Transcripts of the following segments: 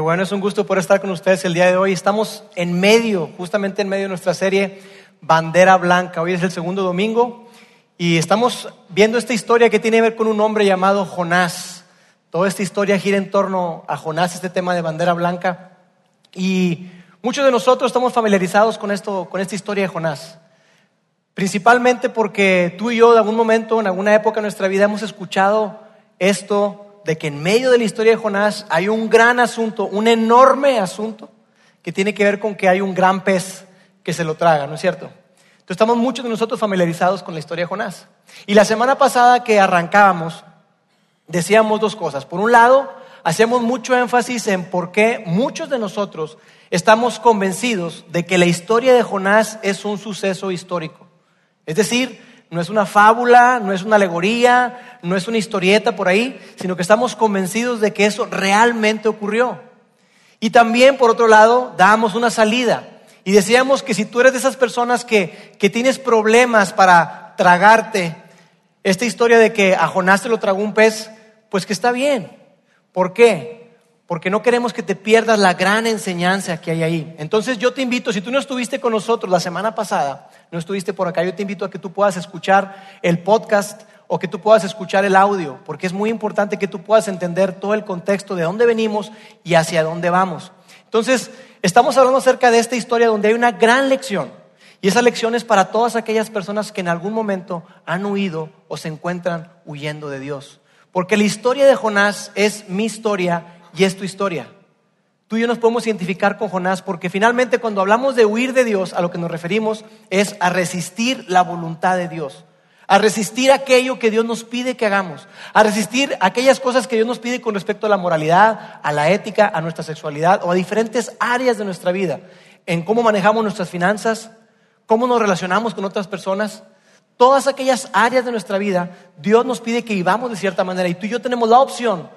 Bueno, es un gusto poder estar con ustedes el día de hoy. Estamos en medio, justamente en medio de nuestra serie Bandera Blanca. Hoy es el segundo domingo y estamos viendo esta historia que tiene que ver con un hombre llamado Jonás. Toda esta historia gira en torno a Jonás, este tema de Bandera Blanca. Y muchos de nosotros estamos familiarizados con, esto, con esta historia de Jonás. Principalmente porque tú y yo, de algún momento, en alguna época de nuestra vida, hemos escuchado esto de que en medio de la historia de Jonás hay un gran asunto, un enorme asunto, que tiene que ver con que hay un gran pez que se lo traga, ¿no es cierto? Entonces estamos muchos de nosotros familiarizados con la historia de Jonás. Y la semana pasada que arrancábamos, decíamos dos cosas. Por un lado, hacíamos mucho énfasis en por qué muchos de nosotros estamos convencidos de que la historia de Jonás es un suceso histórico. Es decir, no es una fábula, no es una alegoría, no es una historieta por ahí, sino que estamos convencidos de que eso realmente ocurrió. Y también, por otro lado, dábamos una salida y decíamos que si tú eres de esas personas que, que tienes problemas para tragarte esta historia de que a Jonás te lo tragó un pez, pues que está bien. ¿Por qué? Porque no queremos que te pierdas la gran enseñanza que hay ahí. Entonces yo te invito, si tú no estuviste con nosotros la semana pasada, no estuviste por acá, yo te invito a que tú puedas escuchar el podcast o que tú puedas escuchar el audio, porque es muy importante que tú puedas entender todo el contexto de dónde venimos y hacia dónde vamos. Entonces, estamos hablando acerca de esta historia donde hay una gran lección. Y esa lección es para todas aquellas personas que en algún momento han huido o se encuentran huyendo de Dios. Porque la historia de Jonás es mi historia y es tu historia. Tú y yo nos podemos identificar con Jonás porque finalmente cuando hablamos de huir de Dios, a lo que nos referimos es a resistir la voluntad de Dios, a resistir aquello que Dios nos pide que hagamos, a resistir aquellas cosas que Dios nos pide con respecto a la moralidad, a la ética, a nuestra sexualidad o a diferentes áreas de nuestra vida, en cómo manejamos nuestras finanzas, cómo nos relacionamos con otras personas. Todas aquellas áreas de nuestra vida, Dios nos pide que vivamos de cierta manera y tú y yo tenemos la opción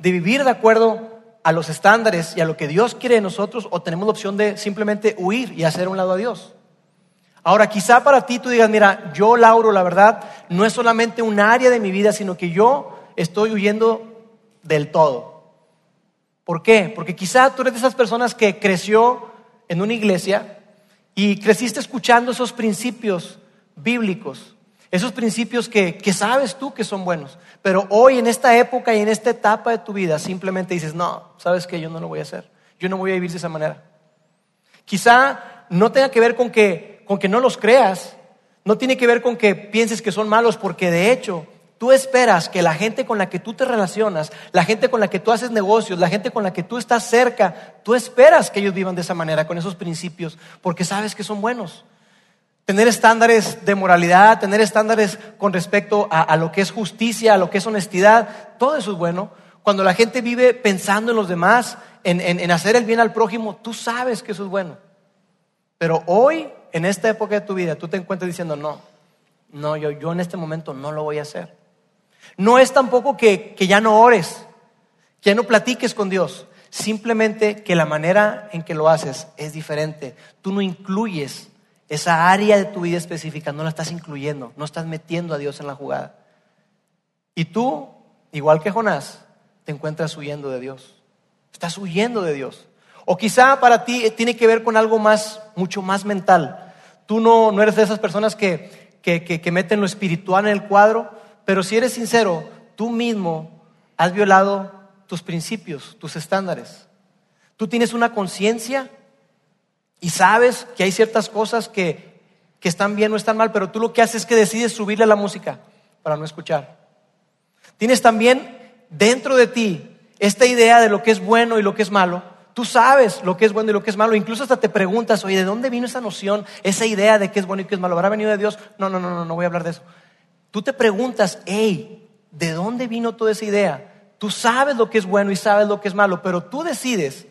de vivir de acuerdo a los estándares y a lo que Dios quiere de nosotros o tenemos la opción de simplemente huir y hacer un lado a Dios. Ahora, quizá para ti tú digas, mira, yo, Lauro, la verdad, no es solamente un área de mi vida, sino que yo estoy huyendo del todo. ¿Por qué? Porque quizá tú eres de esas personas que creció en una iglesia y creciste escuchando esos principios bíblicos esos principios que, sabes tú que son buenos. Pero hoy, en esta época y en esta etapa de tu vida, simplemente dices, no, sabes que yo no lo voy a hacer. Yo no voy a vivir de esa manera. Quizá no tenga que ver con que, con que no los creas. No tiene que ver con que pienses que son malos, porque de hecho tú esperas que la gente con la que tú te relacionas, la gente con la que tú haces negocios, la gente con la que tú estás cerca, tú esperas que ellos vivan de esa manera, con esos principios, porque sabes que son buenos. Tener estándares de moralidad, tener estándares con respecto a, lo que es justicia, a lo que es honestidad, todo eso es bueno. Cuando la gente vive pensando en los demás, en, hacer el bien al prójimo, tú sabes que eso es bueno. Pero hoy, en esta época de tu vida, tú te encuentras diciendo, no, no, yo, yo en este momento no lo voy a hacer. No es tampoco que, que ya no ores, que ya no platiques con Dios, simplemente que la manera en que lo haces es diferente. Tú no incluyes esa área de tu vida específica no la estás incluyendo, no estás metiendo a Dios en la jugada. Y tú, igual que Jonás, te encuentras huyendo de Dios. Estás huyendo de Dios. O quizá para ti tiene que ver con algo más, mucho más mental. Tú no, no eres de esas personas que, que, que meten lo espiritual en el cuadro, pero si eres sincero, tú mismo has violado tus principios, tus estándares. Tú tienes una conciencia y sabes que hay ciertas cosas que, están bien o están mal, pero tú lo que haces es que decides subirle la música para no escuchar. Tienes también dentro de ti esta idea de lo que es bueno y lo que es malo. Tú sabes lo que es bueno y lo que es malo. Incluso hasta te preguntas, oye, ¿de dónde vino esa noción, esa idea de qué es bueno y qué es malo? ¿Habrá venido de Dios? No, no, no, no, no voy a hablar de eso. Tú te preguntas, hey, ¿de dónde vino toda esa idea? Tú sabes lo que es bueno y sabes lo que es malo, pero tú decides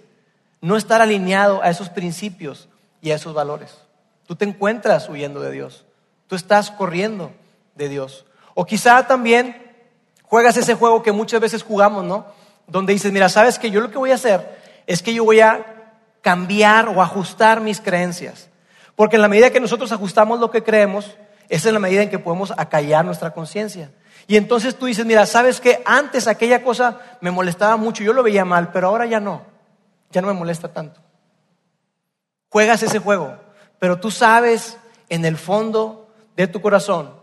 no estar alineado a esos principios y a esos valores. Tú te encuentras huyendo de Dios. Tú estás corriendo de Dios. O quizá también juegas ese juego que muchas veces jugamos, ¿no? Donde dices, mira, sabes que yo lo que voy a hacer es que yo voy a cambiar o ajustar mis creencias. Porque en la medida que nosotros ajustamos lo que creemos, esa es la medida en que podemos acallar nuestra conciencia. Y entonces tú dices, mira, sabes que antes aquella cosa me molestaba mucho, yo lo veía mal, pero ahora ya no. Ya no me molesta tanto. Juegas ese juego, pero tú sabes en el fondo de tu corazón,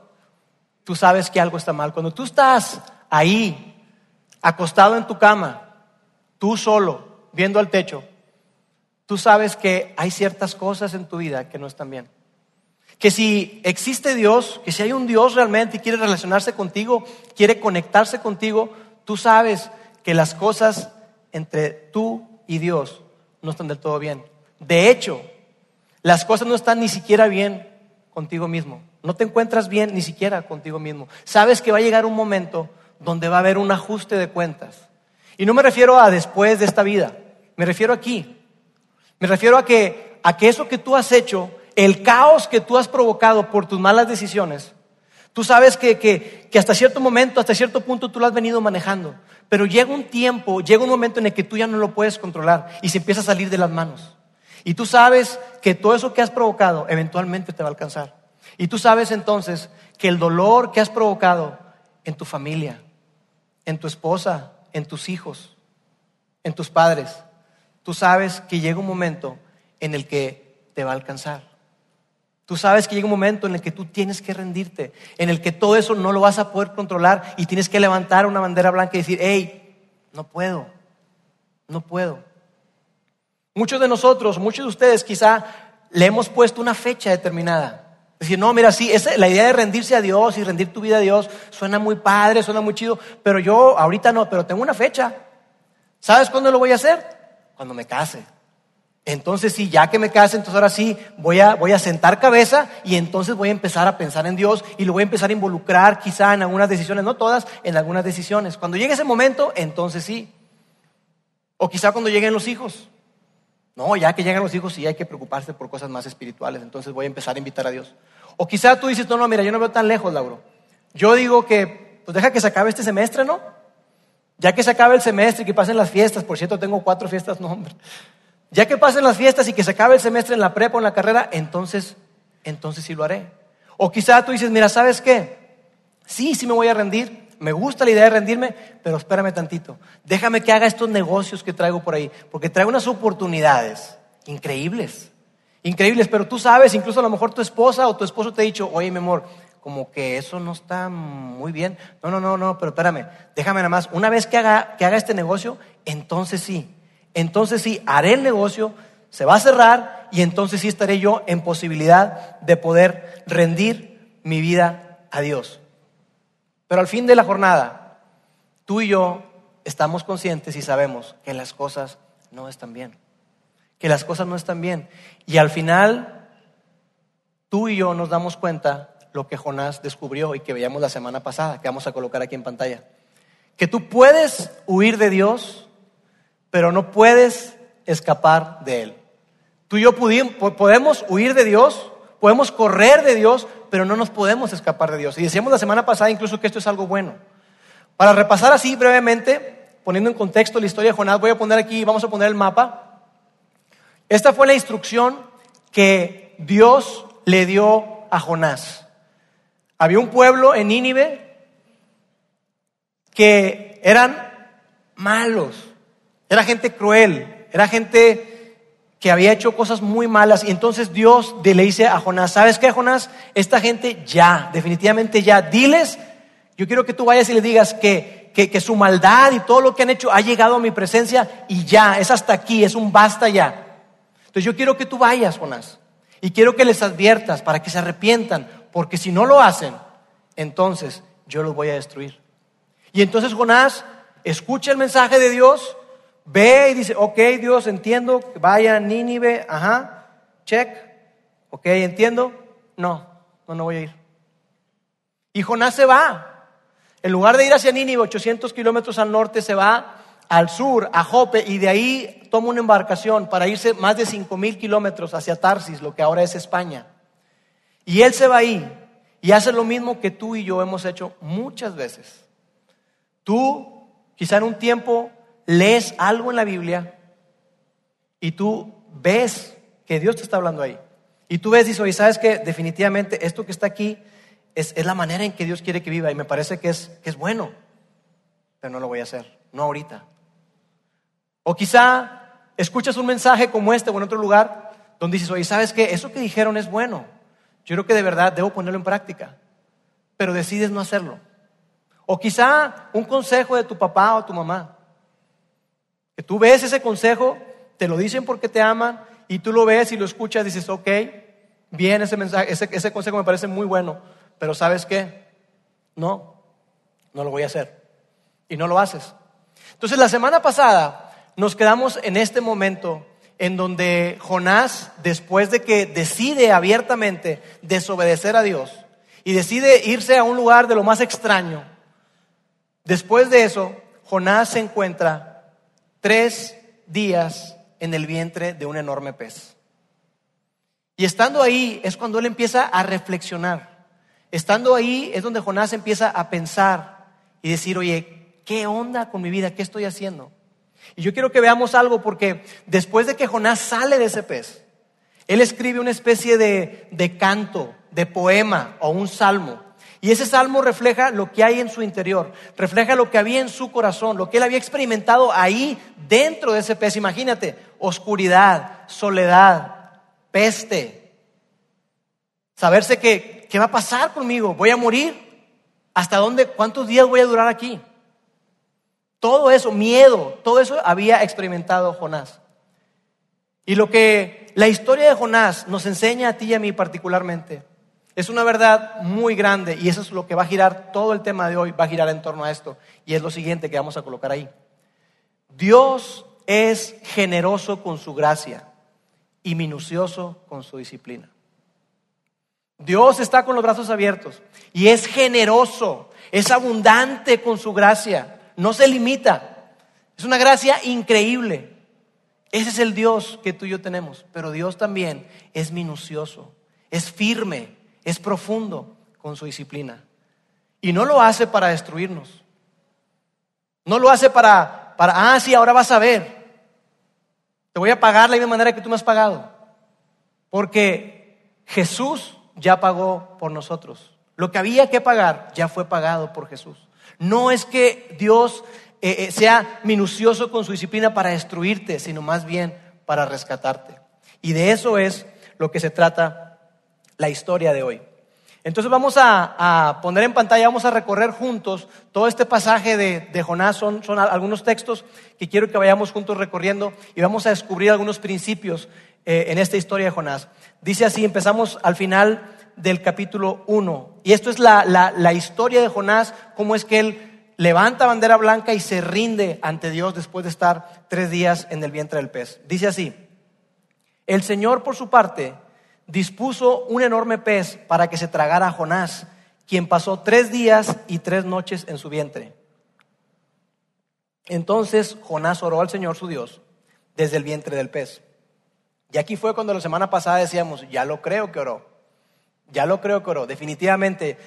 tú sabes que algo está mal. Cuando tú estás ahí, acostado en tu cama, tú solo, viendo al techo, tú sabes que hay ciertas cosas en tu vida que no están bien. Que si existe Dios, que si hay un Dios realmente y quiere relacionarse contigo, quiere conectarse contigo, tú sabes que las cosas entre tú y Dios no están del todo bien. De hecho, las cosas no están ni siquiera bien contigo mismo. No te encuentras bien ni siquiera contigo mismo. Sabes que va a llegar un momento donde va a haber un ajuste de cuentas. Y no me refiero a después de esta vida, me refiero aquí. Me refiero a que, a que eso que tú has hecho, el caos que tú has provocado por tus malas decisiones, tú sabes que, que, que hasta cierto momento, hasta cierto punto tú lo has venido manejando. Pero llega un tiempo, llega un momento en el que tú ya no lo puedes controlar y se empieza a salir de las manos. Y tú sabes que todo eso que has provocado eventualmente te va a alcanzar. Y tú sabes entonces que el dolor que has provocado en tu familia, en tu esposa, en tus hijos, en tus padres, tú sabes que llega un momento en el que te va a alcanzar. Tú sabes que llega un momento en el que tú tienes que rendirte, en el que todo eso no lo vas a poder controlar y tienes que levantar una bandera blanca y decir, hey, no puedo, no puedo. Muchos de nosotros, muchos de ustedes quizá le hemos puesto una fecha determinada. Decir, no, mira, sí, la idea de rendirse a Dios y rendir tu vida a Dios suena muy padre, suena muy chido, pero yo ahorita no, pero tengo una fecha. ¿Sabes cuándo lo voy a hacer? Cuando me case. Entonces sí, ya que me case, entonces ahora sí voy a, voy a sentar cabeza y entonces voy a empezar a pensar en Dios y lo voy a empezar a involucrar quizá en algunas decisiones, no todas, en algunas decisiones. Cuando llegue ese momento, entonces sí. O quizá cuando lleguen los hijos. No, ya que llegan los hijos sí hay que preocuparse por cosas más espirituales, entonces voy a empezar a invitar a Dios. O quizá tú dices, no, no, mira, yo no veo tan lejos, Lauro. Yo digo que, pues deja que se acabe este semestre, ¿no? Ya que se acabe el semestre y que pasen las fiestas, por cierto, tengo cuatro fiestas, no, hombre. Ya que pasen las fiestas y que se acabe el semestre en la prepa o en la carrera, entonces, entonces sí lo haré. O quizá tú dices, mira, ¿sabes qué? Sí, sí me voy a rendir. Me gusta la idea de rendirme, pero espérame tantito. Déjame que haga estos negocios que traigo por ahí, porque traigo unas oportunidades increíbles. Increíbles, pero tú sabes, incluso a lo mejor tu esposa o tu esposo te ha dicho, oye, mi amor, como que eso no está muy bien. No, no, no, no, pero espérame, déjame nada más. Una vez que haga, que haga este negocio, entonces sí, entonces sí, haré el negocio, se va a cerrar y entonces sí estaré yo en posibilidad de poder rendir mi vida a Dios. Pero al fin de la jornada, tú y yo estamos conscientes y sabemos que las cosas no están bien. Que las cosas no están bien. Y al final, tú y yo nos damos cuenta lo que Jonás descubrió y que veíamos la semana pasada, que vamos a colocar aquí en pantalla. Que tú puedes huir de Dios pero no puedes escapar de Él. Tú y yo podemos huir de Dios, podemos correr de Dios, pero no nos podemos escapar de Dios. Y decíamos la semana pasada incluso que esto es algo bueno. Para repasar así brevemente, poniendo en contexto la historia de Jonás, voy a poner aquí, vamos a poner el mapa. Esta fue la instrucción que Dios le dio a Jonás. Había un pueblo en Nínive que eran malos, era gente cruel, era gente que había hecho cosas muy malas. Y entonces Dios le dice a Jonás, ¿sabes qué, Jonás? Esta gente ya, definitivamente ya, diles, yo quiero que tú vayas y le digas que, que, su maldad y todo lo que han hecho ha llegado a mi presencia y ya, es hasta aquí, es un basta ya. Entonces yo quiero que tú vayas, Jonás, y quiero que les adviertas para que se arrepientan, porque si no lo hacen, entonces yo los voy a destruir. Y entonces Jonás escucha el mensaje de Dios, Ve y dice, ok Dios, entiendo, vaya a Nínive, ajá, check, ok, entiendo, no, no, no voy a ir. Y Jonás se va. En lugar de ir hacia Nínive, 800 kilómetros al norte, se va al sur, a Jope, y de ahí toma una embarcación para irse más de 5 mil kilómetros hacia Tarsis, lo que ahora es España. Y él se va ahí y hace lo mismo que tú y yo hemos hecho muchas veces. Tú, quizá en un tiempo lees algo en la Biblia y tú ves que Dios te está hablando ahí. Y tú ves y dices, oye, ¿sabes que Definitivamente esto que está aquí es, la manera en que Dios quiere que viva y me parece que es, que es bueno, pero no lo voy a hacer, no ahorita. O quizá escuchas un mensaje como este o en otro lugar donde dices, oye, ¿sabes qué? Eso que dijeron es bueno. Yo creo que de verdad debo ponerlo en práctica, pero decides no hacerlo. O quizá un consejo de tu papá o tu mamá, que tú ves ese consejo, te lo dicen porque te aman y tú lo ves y lo escuchas dices, ok, bien ese mensaje, ese, ese consejo me parece muy bueno, pero ¿sabes qué? No, no lo voy a hacer. Y no lo haces. Entonces la semana pasada nos quedamos en este momento en donde Jonás, después de que decide abiertamente desobedecer a Dios y decide irse a un lugar de lo más extraño, después de eso, Jonás se encuentra tres días en el vientre de un enorme pez. Y estando ahí es cuando él empieza a reflexionar. Estando ahí es donde Jonás empieza a pensar y decir, oye, ¿qué onda con mi vida? ¿Qué estoy haciendo? Y yo quiero que veamos algo porque después de que Jonás sale de ese pez, él escribe una especie de, de canto, de poema o un salmo. Y ese salmo refleja lo que hay en su interior, refleja lo que había en su corazón, lo que él había experimentado ahí dentro de ese pez. Imagínate, oscuridad, soledad, peste. Saberse que, ¿qué va a pasar conmigo? ¿Voy a morir? ¿Hasta dónde? ¿Cuántos días voy a durar aquí? Todo eso, miedo, todo eso había experimentado Jonás. Y lo que la historia de Jonás nos enseña a ti y a mí particularmente es una verdad muy grande y eso es lo que va a girar todo el tema de hoy, va a girar en torno a esto. Y es lo siguiente que vamos a colocar ahí. Dios es generoso con su gracia y minucioso con su disciplina. Dios está con los brazos abiertos y es generoso, es abundante con su gracia no se limita. Es una gracia increíble. Ese es el Dios que tú y yo tenemos. Pero Dios también es minucioso, es firme, es profundo con su disciplina. Y no lo hace para destruirnos. No lo hace para, para, ah, sí, ahora vas a ver. Te voy a pagar la misma manera que tú me has pagado. Porque Jesús ya pagó por nosotros. Lo que había que pagar ya fue pagado por Jesús. No es que Dios eh, eh, sea minucioso con su disciplina para destruirte, sino más bien para rescatarte. Y de eso es lo que se trata la historia de hoy. Entonces vamos a, poner en pantalla, vamos a recorrer juntos todo este pasaje de, Jonás. Son, algunos textos que quiero que vayamos juntos recorriendo y vamos a descubrir algunos principios eh, en esta historia de Jonás. Dice así, empezamos al final del capítulo 1. Y esto es la, la, historia de Jonás, cómo es que él levanta bandera blanca y se rinde ante Dios después de estar tres días en el vientre del pez. Dice así, el Señor por su parte dispuso un enorme pez para que se tragara a Jonás, quien pasó tres días y tres noches en su vientre. Entonces Jonás oró al Señor su Dios desde el vientre del pez. Y aquí fue cuando la semana pasada decíamos, ya lo creo que oró. Ya lo creo que oró. Definitivamente,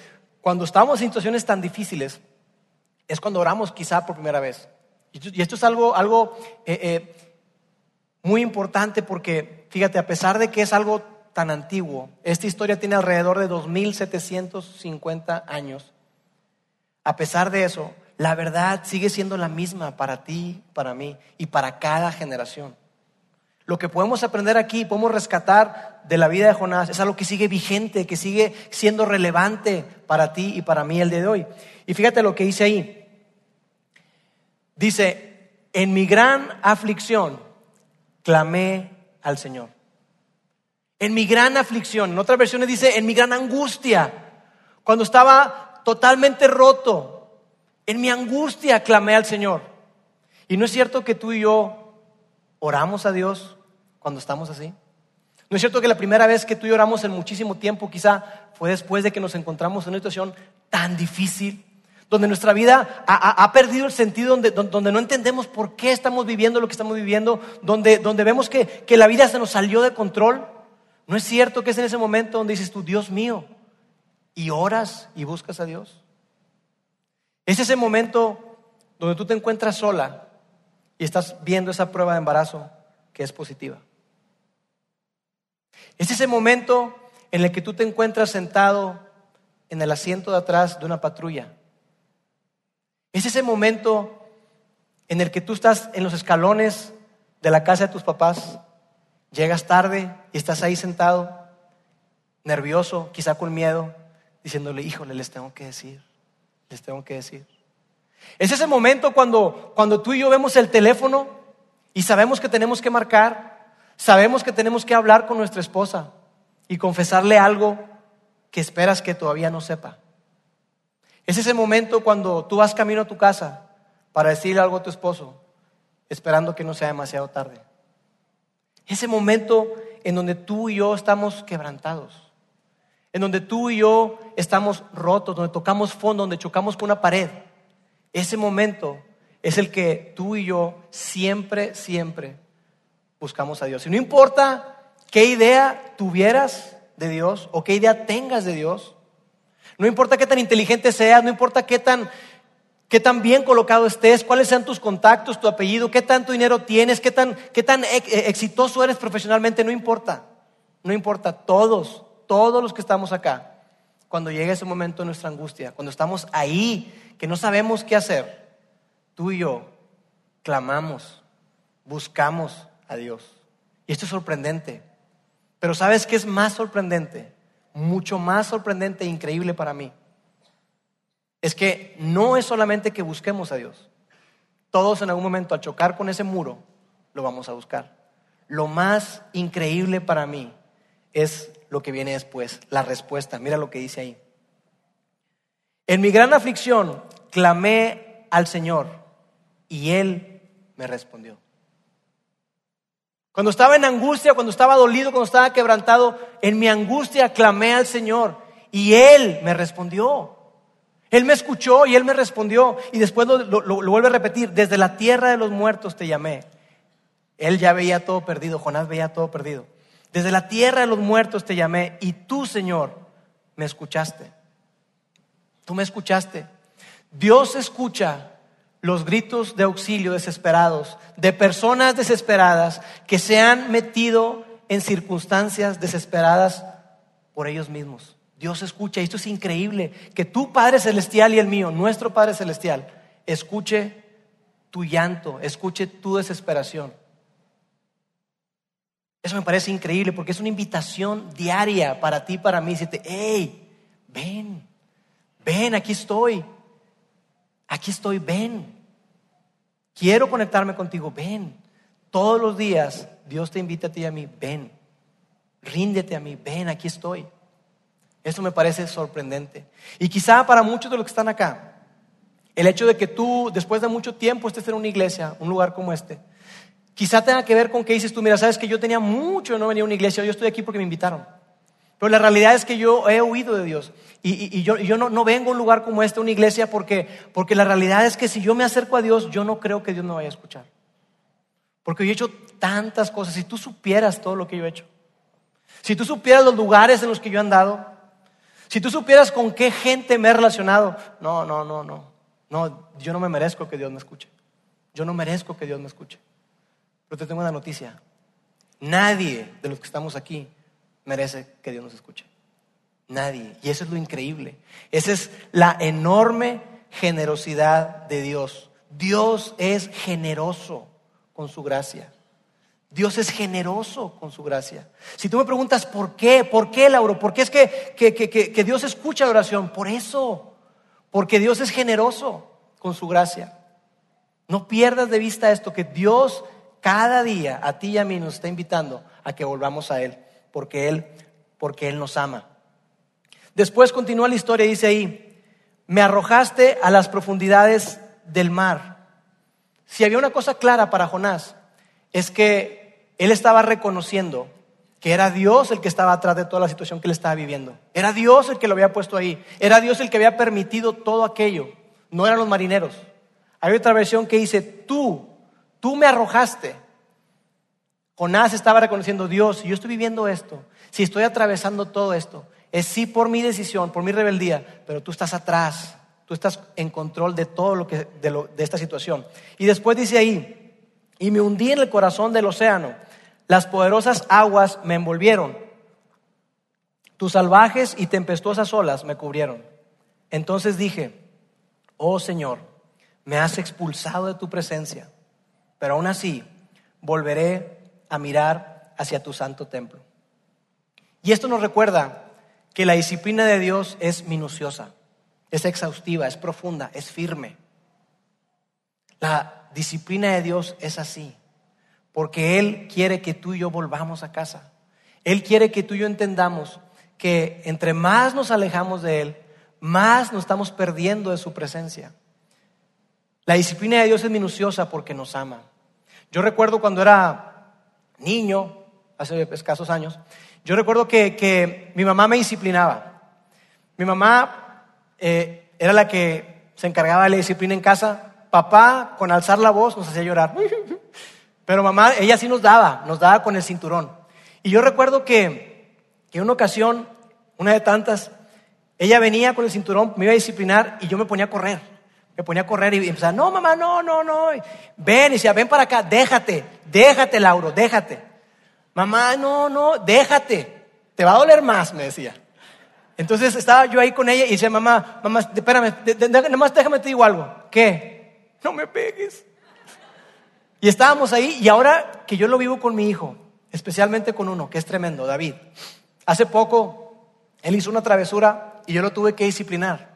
cuando estamos en situaciones tan difíciles, es cuando oramos quizá por primera vez. Y esto es algo, algo eh, eh, muy importante porque, fíjate, a pesar de que es algo tan antiguo, esta historia tiene alrededor de 2.750 años. A pesar de eso, la verdad sigue siendo la misma para ti, para mí y para cada generación. Lo que podemos aprender aquí, podemos rescatar de la vida de Jonás, es algo que sigue vigente, que sigue siendo relevante para ti y para mí el día de hoy. Y fíjate lo que dice ahí. Dice, en mi gran aflicción clamé al Señor. En mi gran aflicción. En otras versiones dice, en mi gran angustia. Cuando estaba totalmente roto, en mi angustia clamé al Señor. Y no es cierto que tú y yo oramos a Dios cuando estamos así? ¿No es cierto que la primera vez que tú y oramos en muchísimo tiempo quizá fue después de que nos encontramos en una situación tan difícil? Donde nuestra vida ha, perdido el sentido, donde, donde, no entendemos por qué estamos viviendo lo que estamos viviendo, donde, donde vemos que, que la vida se nos salió de control. ¿No es cierto que es en ese momento donde dices tú, Dios mío, y oras y buscas a Dios? Es ese momento donde tú te encuentras sola y estás viendo esa prueba de embarazo que es positiva. Es ese momento en el que tú te encuentras sentado en el asiento de atrás de una patrulla. Es ese momento en el que tú estás en los escalones de la casa de tus papás, llegas tarde y estás ahí sentado, nervioso, quizá con miedo, diciéndole, híjole, les tengo que decir, les tengo que decir. Es ese momento cuando, cuando tú y yo vemos el teléfono y sabemos que tenemos que marcar, sabemos que tenemos que hablar con nuestra esposa y confesarle algo que esperas que todavía no sepa. Es ese momento cuando tú vas camino a tu casa para decirle algo a tu esposo, esperando que no sea demasiado tarde. Ese momento en donde tú y yo estamos quebrantados, en donde tú y yo estamos rotos, donde tocamos fondo, donde chocamos con una pared. Ese momento es el que tú y yo siempre, siempre buscamos a Dios. Y no importa qué idea tuvieras de Dios o qué idea tengas de Dios, no importa qué tan inteligente seas, no importa qué tan, qué tan bien colocado estés, cuáles sean tus contactos, tu apellido, qué tanto dinero tienes, qué tan, qué tan eh, exitoso eres profesionalmente, no importa. No importa, todos, todos los que estamos acá, cuando llegue ese momento de nuestra angustia, cuando estamos ahí, que no sabemos qué hacer, tú y yo clamamos, buscamos a Dios. Y esto es sorprendente. Pero ¿sabes qué es más sorprendente? mucho más sorprendente e increíble para mí es que no es solamente que busquemos a Dios. Todos en algún momento al chocar con ese muro lo vamos a buscar. Lo más increíble para mí es lo que viene después, la respuesta. Mira lo que dice ahí. En mi gran aflicción clamé al Señor y Él me respondió. Cuando estaba en angustia, cuando estaba dolido, cuando estaba quebrantado, en mi angustia clamé al Señor y Él me respondió. Él me escuchó y Él me respondió. Y después lo, vuelve a repetir, desde la tierra de los muertos te llamé. Él ya veía todo perdido, Jonás veía todo perdido. Desde la tierra de los muertos te llamé y tú, Señor, me escuchaste. Tú me escuchaste. Dios escucha los gritos de auxilio desesperados de personas desesperadas que se han metido en circunstancias desesperadas por ellos mismos. Dios escucha, esto es increíble, que tu Padre Celestial y el mío, nuestro Padre Celestial, escuche tu llanto, escuche tu desesperación. Eso me parece increíble porque es una invitación diaria para ti, para mí, decirte, hey, ven, ven, aquí estoy. Aquí estoy, ven. Quiero conectarme contigo, ven. Todos los días Dios te invita a ti y a mí, ven. Ríndete a mí, ven, aquí estoy. Eso me parece sorprendente. Y quizá para muchos de los que están acá, el hecho de que tú, después de mucho tiempo, estés en una iglesia, un lugar como este, quizá tenga que ver con que dices tú, mira, sabes que yo tenía mucho no venir a una iglesia, yo estoy aquí porque me invitaron. Pero la realidad es que yo he huido de Dios. Y, yo, no, vengo a un lugar como este, una iglesia, porque, porque la realidad es que si yo me acerco a Dios, yo no creo que Dios me vaya a escuchar. Porque yo he hecho tantas cosas. Si tú supieras todo lo que yo he hecho, si tú supieras los lugares en los que yo he andado, si tú supieras con qué gente me he relacionado, no, no, no, no. No, yo no me merezco que Dios me escuche. Yo no merezco que Dios me escuche. Pero te tengo una noticia. Nadie de los que estamos aquí merece que Dios nos escuche. Nadie. Y eso es lo increíble. Esa es la enorme generosidad de Dios. Dios es generoso con su gracia. Dios es generoso con su gracia. Si tú me preguntas por qué, por qué, Lauro, por qué es que, que, que, que Dios escucha la oración, por eso, porque Dios es generoso con su gracia. No pierdas de vista esto, que Dios cada día a ti y a mí nos está invitando a que volvamos a Él porque Él, porque Él nos ama. Después continúa la historia, dice ahí, me arrojaste a las profundidades del mar. Si había una cosa clara para Jonás, es que él estaba reconociendo que era Dios el que estaba atrás de toda la situación que él estaba viviendo. Era Dios el que lo había puesto ahí. Era Dios el que había permitido todo aquello. No eran los marineros. Hay otra versión que dice, tú, tú me arrojaste. Jonás estaba reconociendo, Dios, si yo estoy viviendo esto, si estoy atravesando todo esto, es sí por mi decisión, por mi rebeldía, pero tú estás atrás, tú estás en control de todo lo que, de, de esta situación. Y después dice ahí, y me hundí en el corazón del océano, las poderosas aguas me envolvieron, tus salvajes y tempestuosas olas me cubrieron. Entonces dije, oh Señor, me has expulsado de tu presencia, pero aún así volveré a mirar hacia tu santo templo. Y esto nos recuerda que la disciplina de Dios es minuciosa, es exhaustiva, es profunda, es firme. La disciplina de Dios es así, porque Él quiere que tú y yo volvamos a casa. Él quiere que tú y yo entendamos que entre más nos alejamos de Él, más nos estamos perdiendo de su presencia. La disciplina de Dios es minuciosa porque nos ama. Yo recuerdo cuando era niño, hace escasos años, yo recuerdo que, mi mamá me disciplinaba. Mi mamá eh, era la que se encargaba de la disciplina en casa. Papá, con alzar la voz, nos hacía llorar. Pero mamá, ella sí nos daba, nos daba con el cinturón. Y yo recuerdo que, que una ocasión, una de tantas, ella venía con el cinturón, me iba a disciplinar y yo me ponía a correr. Me ponía a correr y empezaba, no, mamá, no, no, no. Ven, y decía, ven para acá, déjate, déjate, Lauro, déjate. Mamá, no, no, déjate, te va a doler más, me decía. Entonces estaba yo ahí con ella y decía, mamá, mamá, espérame, nomás déjame te digo algo. ¿Qué? No me pegues. Y estábamos ahí y ahora que yo lo vivo con mi hijo, especialmente con uno que es tremendo, David. Hace poco él hizo una travesura y yo lo tuve que disciplinar.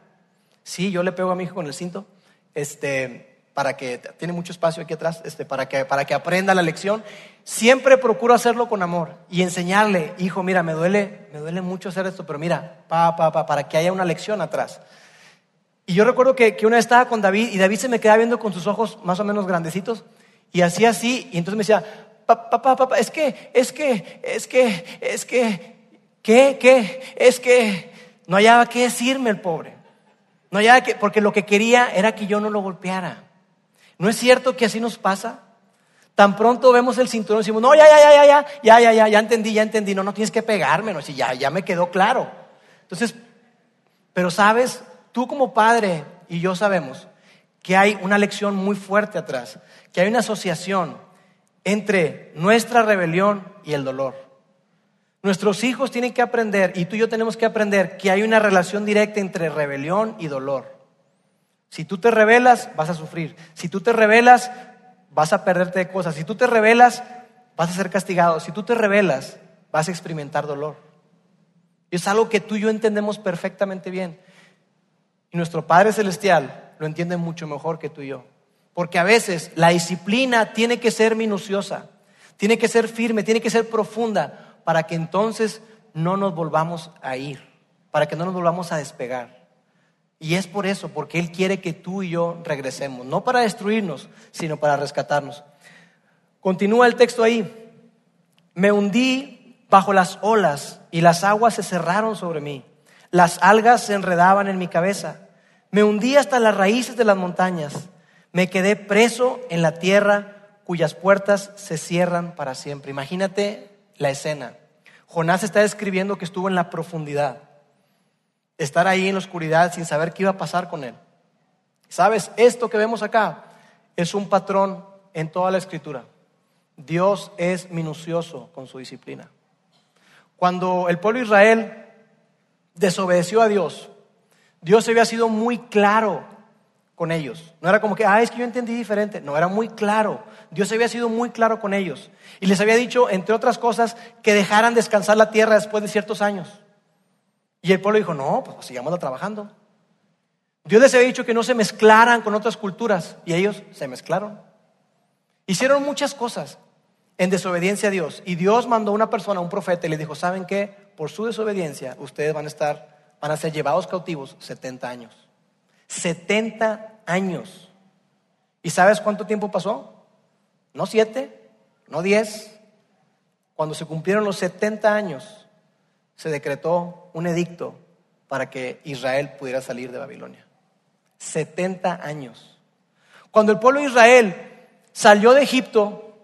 Sí, yo le pego a mi hijo con el cinto, este, para que tiene mucho espacio aquí atrás, este, para que para que aprenda la lección. Siempre procuro hacerlo con amor y enseñarle, hijo, mira, me duele, me duele mucho hacer esto, pero mira, pa, pa, pa, para que haya una lección atrás. Y yo recuerdo que, que una vez estaba con David y David se me quedaba viendo con sus ojos más o menos grandecitos y hacía así, y entonces me decía, papá, papá, es que, es que, es que, es que, ¿qué, qué? Es que no hallaba qué decirme el pobre. No hallaba que, porque lo que quería era que yo no lo golpeara. ¿No es cierto que así nos pasa? Tan pronto vemos el cinturón y decimos, no, ya, ya, ya, ya, ya, ya, ya, ya, ya entendí, ya entendí, no, no tienes que pegarme, no, si ya, ya me quedó claro. Entonces, pero sabes, tú como padre y yo sabemos que hay una lección muy fuerte atrás, que hay una asociación entre nuestra rebelión y el dolor. Nuestros hijos tienen que aprender, y tú y yo tenemos que aprender, que hay una relación directa entre rebelión y dolor. Si tú te rebelas, vas a sufrir. Si tú te rebelas, vas a perderte de cosas. Si tú te rebelas, vas a ser castigado. Si tú te rebelas, vas a experimentar dolor. Y es algo que tú y yo entendemos perfectamente bien. Y nuestro Padre Celestial lo entienden mucho mejor que tú y yo. Porque a veces la disciplina tiene que ser minuciosa, tiene que ser firme, tiene que ser profunda para que entonces no nos volvamos a ir, para que no nos volvamos a despegar. Y es por eso, porque Él quiere que tú y yo regresemos, no para destruirnos, sino para rescatarnos. Continúa el texto ahí. Me hundí bajo las olas y las aguas se cerraron sobre mí. Las algas se enredaban en mi cabeza. Me hundí hasta las raíces de las montañas. Me quedé preso en la tierra cuyas puertas se cierran para siempre. Imagínate la escena. Jonás está describiendo que estuvo en la profundidad. Estar ahí en la oscuridad sin saber qué iba a pasar con él. ¿Sabes? Esto que vemos acá es un patrón en toda la escritura. Dios es minucioso con su disciplina. Cuando el pueblo de Israel desobedeció a Dios, Dios había sido muy claro con ellos. No era como que, ah, es que yo entendí diferente. No, era muy claro. Dios había sido muy claro con ellos. Y les había dicho, entre otras cosas, que dejaran descansar la tierra después de ciertos años. Y el pueblo dijo, no, pues sigamos trabajando. Dios les había dicho que no se mezclaran con otras culturas. Y ellos se mezclaron. Hicieron muchas cosas en desobediencia a Dios. Y Dios mandó a una persona, un profeta, y le dijo, ¿saben qué? Por su desobediencia, ustedes van a estar van a ser llevados cautivos 70 años. 70 años. ¿Y sabes cuánto tiempo pasó? No siete, no diez. Cuando se cumplieron los 70 años, se decretó un edicto para que Israel pudiera salir de Babilonia. 70 años. Cuando el pueblo de Israel salió de Egipto,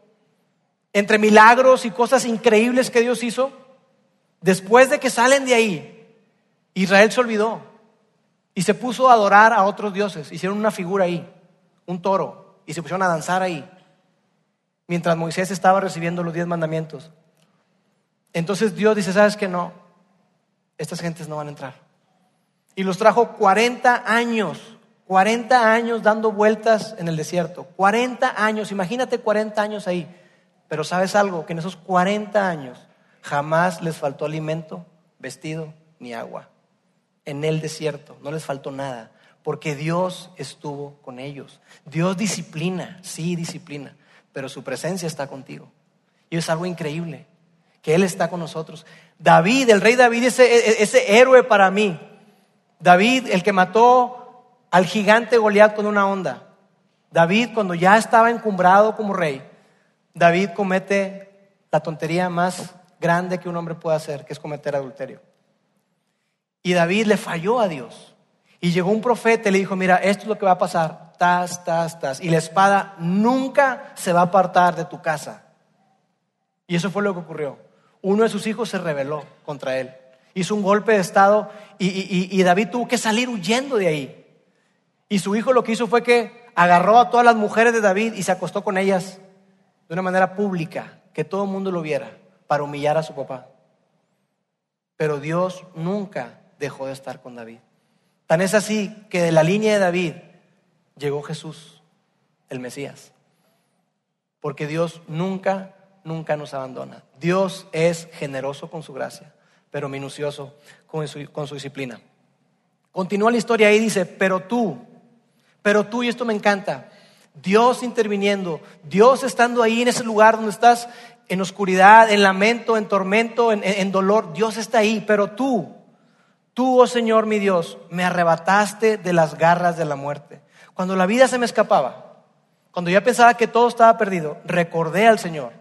entre milagros y cosas increíbles que Dios hizo, después de que salen de ahí, Israel se olvidó y se puso a adorar a otros dioses. Hicieron una figura ahí, un toro, y se pusieron a danzar ahí, mientras Moisés estaba recibiendo los diez mandamientos. Entonces Dios dice, ¿sabes qué? No, estas gentes no van a entrar. Y los trajo 40 años, 40 años dando vueltas en el desierto, 40 años, imagínate 40 años ahí, Pero sabes algo, que en esos 40 años jamás les faltó alimento, vestido ni agua. En el desierto no les faltó nada, porque Dios estuvo con ellos. Dios disciplina, sí disciplina, pero su presencia está contigo. Y es algo increíble, que Él está con nosotros. David, el rey David, ese, ese héroe para mí. David, el que mató al gigante Goliat con una onda. David, cuando ya estaba encumbrado como rey, David comete la tontería más grande que un hombre puede hacer, que es cometer adulterio. Y David le falló a Dios. Y llegó un profeta y le dijo, mira, esto es lo que va a pasar, tas, tas, tas. Y la espada nunca se va a apartar de tu casa. Y eso fue lo que ocurrió. Uno de sus hijos se rebeló contra él. Hizo un golpe de estado y, David tuvo que salir huyendo de ahí. Y su hijo lo que hizo fue que agarró a todas las mujeres de David y se acostó con ellas de una manera pública, que todo el mundo lo viera, para humillar a su papá. Pero Dios nunca dejó de estar con David. Tan es así que de la línea de David llegó Jesús, el Mesías. Porque Dios nunca, nunca nos abandona. Dios es generoso con su gracia, pero minucioso con su, con su disciplina. Continúa la historia y dice, pero tú, pero tú, y esto me encanta, Dios interviniendo, Dios estando ahí en ese lugar donde estás en oscuridad, en lamento, en tormento, en, en dolor, Dios está ahí, pero tú, Tú, oh Señor mi Dios, me arrebataste de las garras de la muerte. Cuando la vida se me escapaba, cuando ya pensaba que todo estaba perdido, recordé al Señor.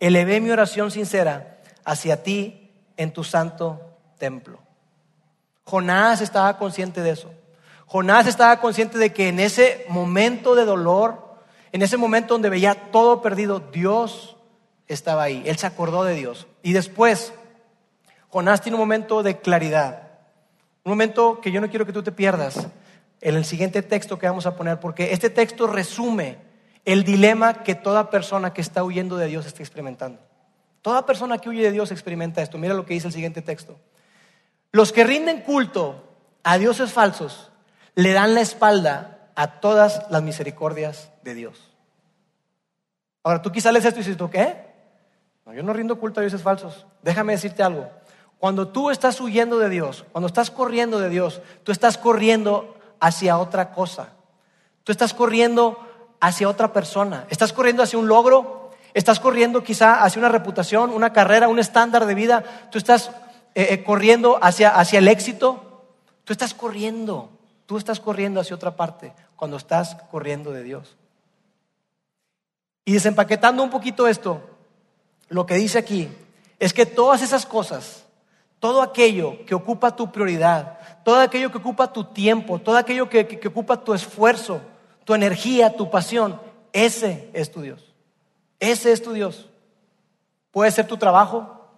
Elevé mi oración sincera hacia ti en tu santo templo. Jonás estaba consciente de eso. Jonás estaba consciente de que en ese momento de dolor, en ese momento donde veía todo perdido, Dios estaba ahí. Él se acordó de Dios. Y después, Jonás tiene un momento de claridad. Un momento que yo no quiero que tú te pierdas en el siguiente texto que vamos a poner, porque este texto resume el dilema que toda persona que está huyendo de Dios está experimentando. Toda persona que huye de Dios experimenta esto. Mira lo que dice el siguiente texto. Los que rinden culto a dioses falsos le dan la espalda a todas las misericordias de Dios. Ahora, tú quizás lees esto y dices, ¿tú qué? No, yo no rindo culto a dioses falsos. Déjame decirte algo. Cuando tú estás huyendo de Dios, cuando estás corriendo de Dios, tú estás corriendo hacia otra cosa. Tú estás corriendo hacia otra persona. Estás corriendo hacia un logro. Estás corriendo quizá hacia una reputación, una carrera, un estándar de vida. Tú estás eh, eh, corriendo hacia, hacia el éxito. Tú estás corriendo. Tú estás corriendo hacia otra parte cuando estás corriendo de Dios. Y desempaquetando un poquito esto, lo que dice aquí es que todas esas cosas todo aquello que ocupa tu prioridad, todo aquello que ocupa tu tiempo, todo aquello que, ocupa tu esfuerzo, tu energía, tu pasión, ese es tu Dios. Ese es tu Dios. Puede ser tu trabajo,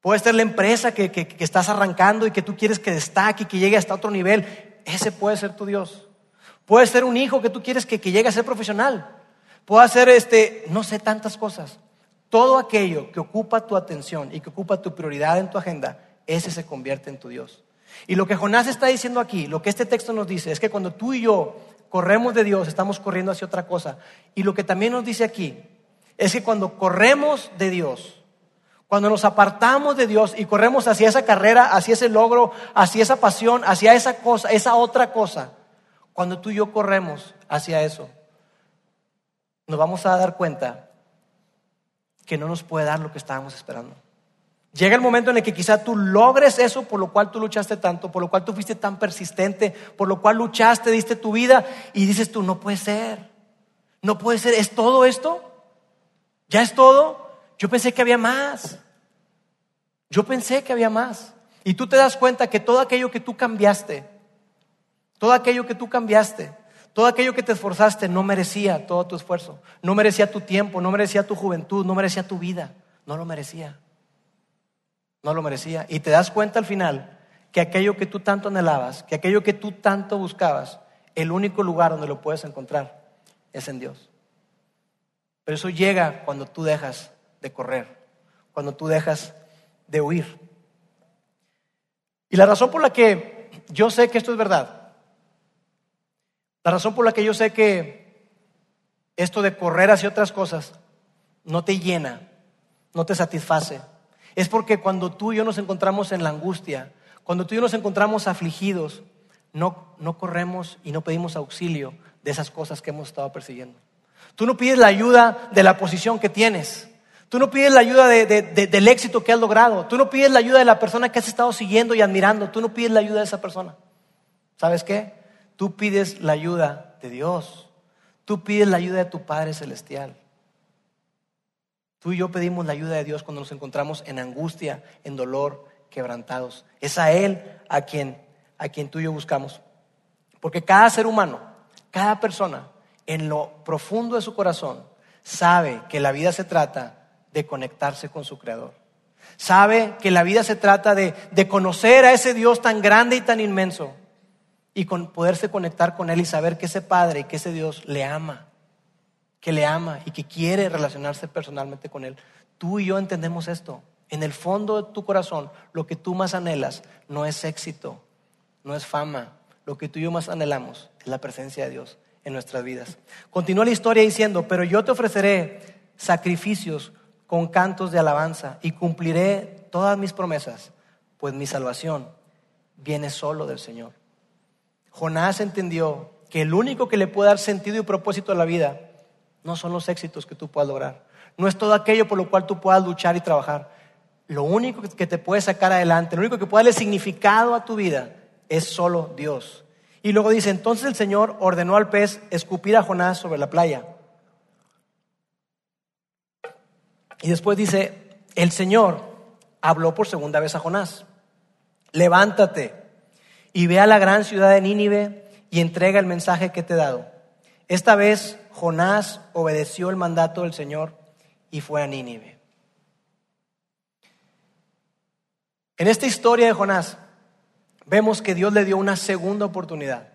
puede ser la empresa que, que, estás arrancando y que tú quieres que destaque y que llegue hasta otro nivel. Ese puede ser tu Dios. Puede ser un hijo que tú quieres que, llegue a ser profesional. Puede ser, este, no sé, tantas cosas. Todo aquello que ocupa tu atención y que ocupa tu prioridad en tu agenda, ese se convierte en tu Dios. Y lo que Jonás está diciendo aquí, lo que este texto nos dice, es que cuando tú y yo corremos de Dios, estamos corriendo hacia otra cosa. Y lo que también nos dice aquí, es que cuando corremos de Dios, cuando nos apartamos de Dios y corremos hacia esa carrera, hacia ese logro, hacia esa pasión, hacia esa cosa, esa otra cosa, cuando tú y yo corremos hacia eso, nos vamos a dar cuenta que no nos puede dar lo que estábamos esperando. Llega el momento en el que quizá tú logres eso por lo cual tú luchaste tanto, por lo cual tú fuiste tan persistente, por lo cual luchaste, diste tu vida y dices tú, no puede ser, no puede ser, ¿es todo esto? ¿Ya es todo? Yo pensé que había más. Yo pensé que había más. Y tú te das cuenta que todo aquello que tú cambiaste, todo aquello que tú cambiaste, todo aquello que te esforzaste no merecía todo tu esfuerzo, no merecía tu tiempo, no merecía tu juventud, no merecía tu vida, no lo merecía. No lo merecía. Y te das cuenta al final que aquello que tú tanto anhelabas, que aquello que tú tanto buscabas, el único lugar donde lo puedes encontrar es en Dios. Pero eso llega cuando tú dejas de correr, cuando tú dejas de huir. Y la razón por la que yo sé que esto es verdad la razón por la que yo sé que esto de correr hacia otras cosas no te llena, no te satisface, es porque cuando tú y yo nos encontramos en la angustia, cuando tú y yo nos encontramos afligidos, no, no corremos y no pedimos auxilio de esas cosas que hemos estado persiguiendo. Tú no pides la ayuda de la posición que tienes. Tú no pides la ayuda del éxito que has logrado. Tú no pides la ayuda de la persona que has estado siguiendo y admirando. Tú no pides la ayuda de esa persona. ¿Sabes qué? Tú pides la ayuda de Dios. Tú pides la ayuda de tu Padre Celestial. Tú y yo pedimos la ayuda de Dios cuando nos encontramos en angustia, en dolor, quebrantados. Es a Él a quien, a quien tú y yo buscamos. Porque cada ser humano, cada persona, en lo profundo de su corazón, sabe que la vida se trata de conectarse con su Creador. Sabe que la vida se trata de, de conocer a ese Dios tan grande y tan inmenso y con poderse conectar con Él y saber que ese Padre y que ese Dios le ama que le ama y que quiere relacionarse personalmente con Él. Tú y yo entendemos esto. En el fondo de tu corazón, lo que tú más anhelas no es éxito, no es fama. Lo que tú y yo más anhelamos es la presencia de Dios en nuestras vidas. Continúa la historia diciendo, pero yo te ofreceré sacrificios con cantos de alabanza y cumpliré todas mis promesas, pues mi salvación viene solo del Señor. Jonás entendió que el único que le puede dar sentido y propósito a la vida no son los éxitos que tú puedas lograr. No es todo aquello por lo cual tú puedas luchar y trabajar. Lo único que te puede sacar adelante, lo único que puede darle significado a tu vida es solo Dios. Y luego dice, entonces el Señor ordenó al pez escupir a Jonás sobre la playa. Y después dice, el Señor habló por segunda vez a Jonás, levántate y ve a la gran ciudad de Nínive y entrega el mensaje que te he dado. Esta vez Jonás obedeció el mandato del Señor y fue a Nínive. En esta historia de Jonás vemos que Dios le dio una segunda oportunidad.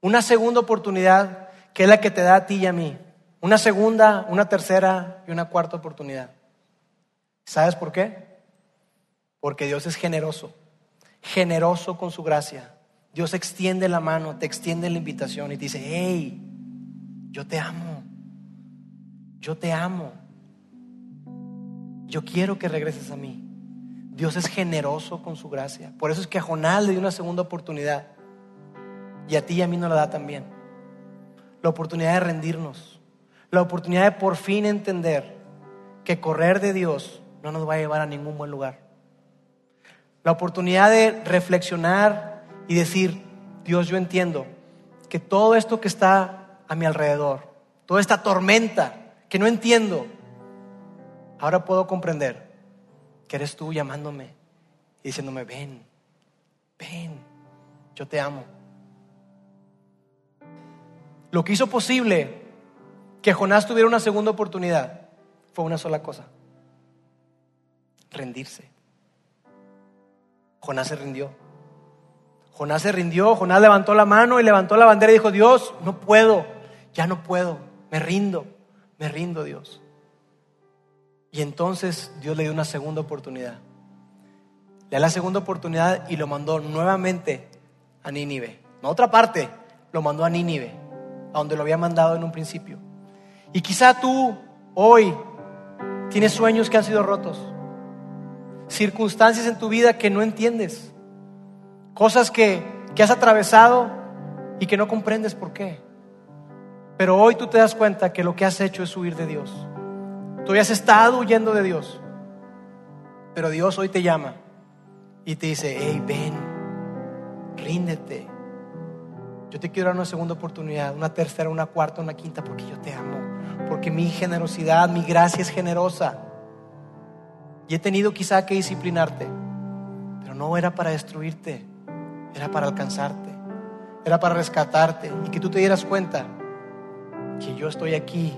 Una segunda oportunidad que es la que te da a ti y a mí. Una segunda, una tercera y una cuarta oportunidad. ¿Sabes por qué? Porque Dios es generoso, generoso con su gracia. Dios extiende la mano, te extiende la invitación y te dice, hey, yo te amo, yo te amo, yo quiero que regreses a mí. Dios es generoso con su gracia. Por eso es que a Jonás le dio una segunda oportunidad. Y a ti y a mí nos la da también. La oportunidad de rendirnos. La oportunidad de por fin entender que correr de Dios no nos va a llevar a ningún buen lugar. La oportunidad de reflexionar y decir, Dios, yo entiendo que todo esto que está a mi alrededor, toda esta tormenta que no entiendo, ahora puedo comprender que eres tú llamándome y diciéndome, ven, ven, yo te amo. Lo que hizo posible que Jonás tuviera una segunda oportunidad fue una sola cosa, rendirse. Jonás se rindió. Jonás se rindió, Jonás levantó la mano y levantó la bandera y dijo, Dios, no puedo, ya no puedo, me rindo, me rindo Dios. Y entonces Dios le dio una segunda oportunidad. Le dio la segunda oportunidad y lo mandó nuevamente a Nínive. No a otra parte, lo mandó a Nínive, a donde lo había mandado en un principio. Y quizá tú hoy tienes sueños que han sido rotos, circunstancias en tu vida que no entiendes, cosas que, que has atravesado y que no comprendes por qué. Pero hoy tú te das cuenta que lo que has hecho es huir de Dios. Tú has estado huyendo de Dios. Pero Dios hoy te llama y te dice, hey, ven, ríndete. Yo te quiero dar una segunda oportunidad, una tercera, una cuarta, una quinta, porque yo te amo. Porque mi generosidad, mi gracia es generosa. Y he tenido quizá que disciplinarte, pero no era para destruirte, era para alcanzarte, era para rescatarte y que tú te dieras cuenta que yo estoy aquí,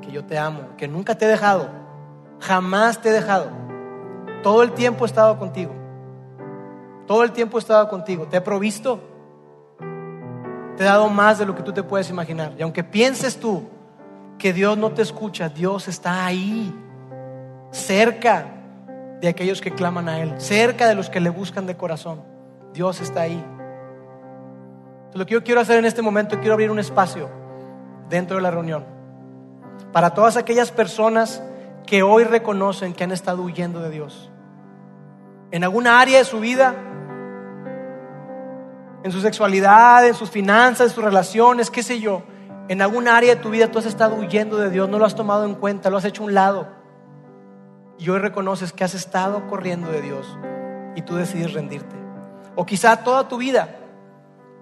que yo te amo, que nunca te he dejado, jamás te he dejado. Todo el tiempo he estado contigo. Todo el tiempo he estado contigo. Te he provisto. Te he dado más de lo que tú te puedes imaginar. Y aunque pienses tú que Dios no te escucha, Dios está ahí, cerca de aquellos que claman a Él, cerca de los que le buscan de corazón. Dios está ahí. lo que yo quiero hacer en este momento, quiero abrir un espacio dentro de la reunión. para todas aquellas personas que hoy reconocen que han estado huyendo de Dios. En alguna área de su vida, en su sexualidad, en sus finanzas, en sus relaciones, qué sé yo, en alguna área de tu vida tú has estado huyendo de Dios, no lo has tomado en cuenta, lo has hecho a un lado. Y hoy reconoces que has estado corriendo de Dios y tú decides rendirte. O quizá toda tu vida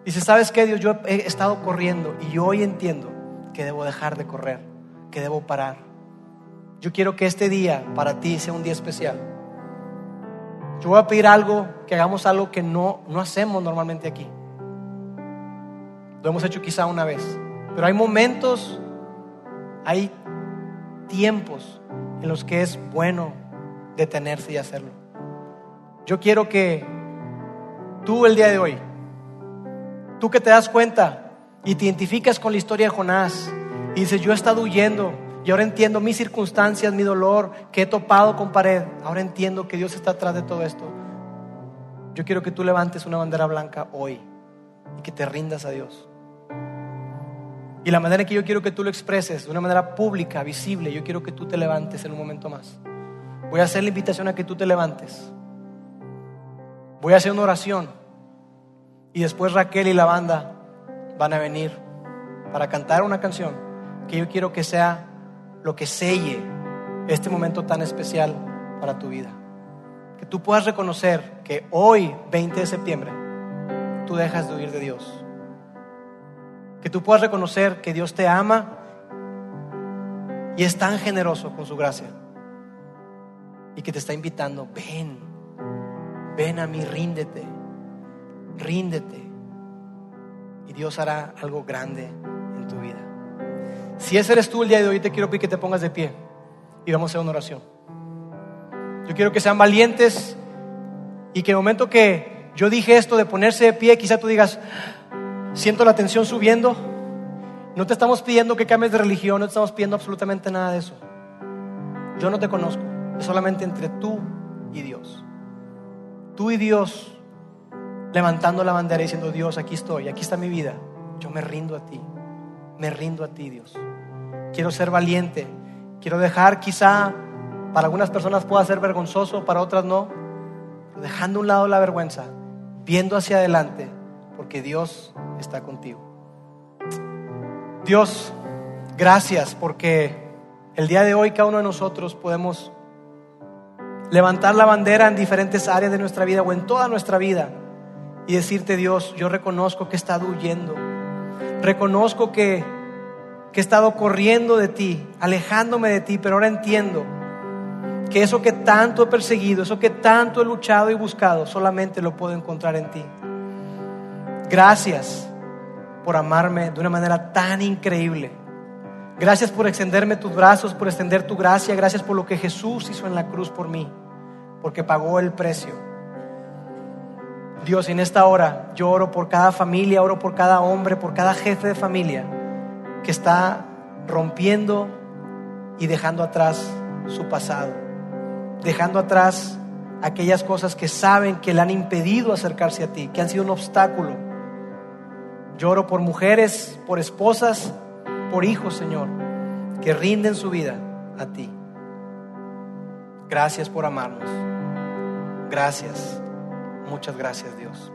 dices, ¿sabes qué Dios? Yo he estado corriendo y yo hoy entiendo que debo dejar de correr, que debo parar. Yo quiero que este día para ti sea un día especial. Yo voy a pedir algo, que hagamos algo que no, no hacemos normalmente aquí. Lo hemos hecho quizá una vez. Pero hay momentos, hay tiempos en los que es bueno detenerse y hacerlo. Yo quiero que tú el día de hoy, tú que te das cuenta y te identificas con la historia de Jonás y dices, yo he estado huyendo y ahora entiendo mis circunstancias, mi dolor, que he topado con pared, ahora entiendo que Dios está atrás de todo esto. Yo quiero que tú levantes una bandera blanca hoy y que te rindas a Dios. Y la manera en que yo quiero que tú lo expreses, de una manera pública, visible, yo quiero que tú te levantes en un momento más. Voy a hacer la invitación a que tú te levantes. Voy a hacer una oración. Y después Raquel y la banda van a venir para cantar una canción que yo quiero que sea lo que selle este momento tan especial para tu vida. Que tú puedas reconocer que hoy, 20 de septiembre, tú dejas de huir de Dios que tú puedas reconocer que Dios te ama y es tan generoso con su gracia. Y que te está invitando, ven, ven a mí, ríndete, ríndete. Y Dios hará algo grande en tu vida. Si ese eres tú el día de hoy, te quiero pedir que te pongas de pie y vamos a hacer una oración. Yo quiero que sean valientes y que el momento que yo dije esto de ponerse de pie, quizá tú digas, siento la tensión subiendo. No te estamos pidiendo que cambies de religión, no te estamos pidiendo absolutamente nada de eso. Yo no te conozco, es solamente entre tú y Dios. Tú y Dios levantando la bandera y diciendo, Dios, aquí estoy, aquí está mi vida. Yo me rindo a ti, me rindo a ti, Dios. Quiero ser valiente, quiero dejar quizá, para algunas personas pueda ser vergonzoso, para otras no, dejando a un lado la vergüenza, viendo hacia adelante, porque Dios está contigo. Dios, gracias porque el día de hoy cada uno de nosotros podemos levantar la bandera en diferentes áreas de nuestra vida o en toda nuestra vida y decirte Dios, yo reconozco que he estado huyendo, reconozco que, que he estado corriendo de ti, alejándome de ti, pero ahora entiendo que eso que tanto he perseguido, eso que tanto he luchado y buscado, solamente lo puedo encontrar en ti. Gracias por amarme de una manera tan increíble. Gracias por extenderme tus brazos, por extender tu gracia. Gracias por lo que Jesús hizo en la cruz por mí, porque pagó el precio. Dios, en esta hora yo oro por cada familia, oro por cada hombre, por cada jefe de familia que está rompiendo y dejando atrás su pasado, dejando atrás aquellas cosas que saben que le han impedido acercarse a ti, que han sido un obstáculo Lloro por mujeres, por esposas, por hijos, Señor, que rinden su vida a ti. Gracias por amarnos. Gracias. Muchas gracias, Dios.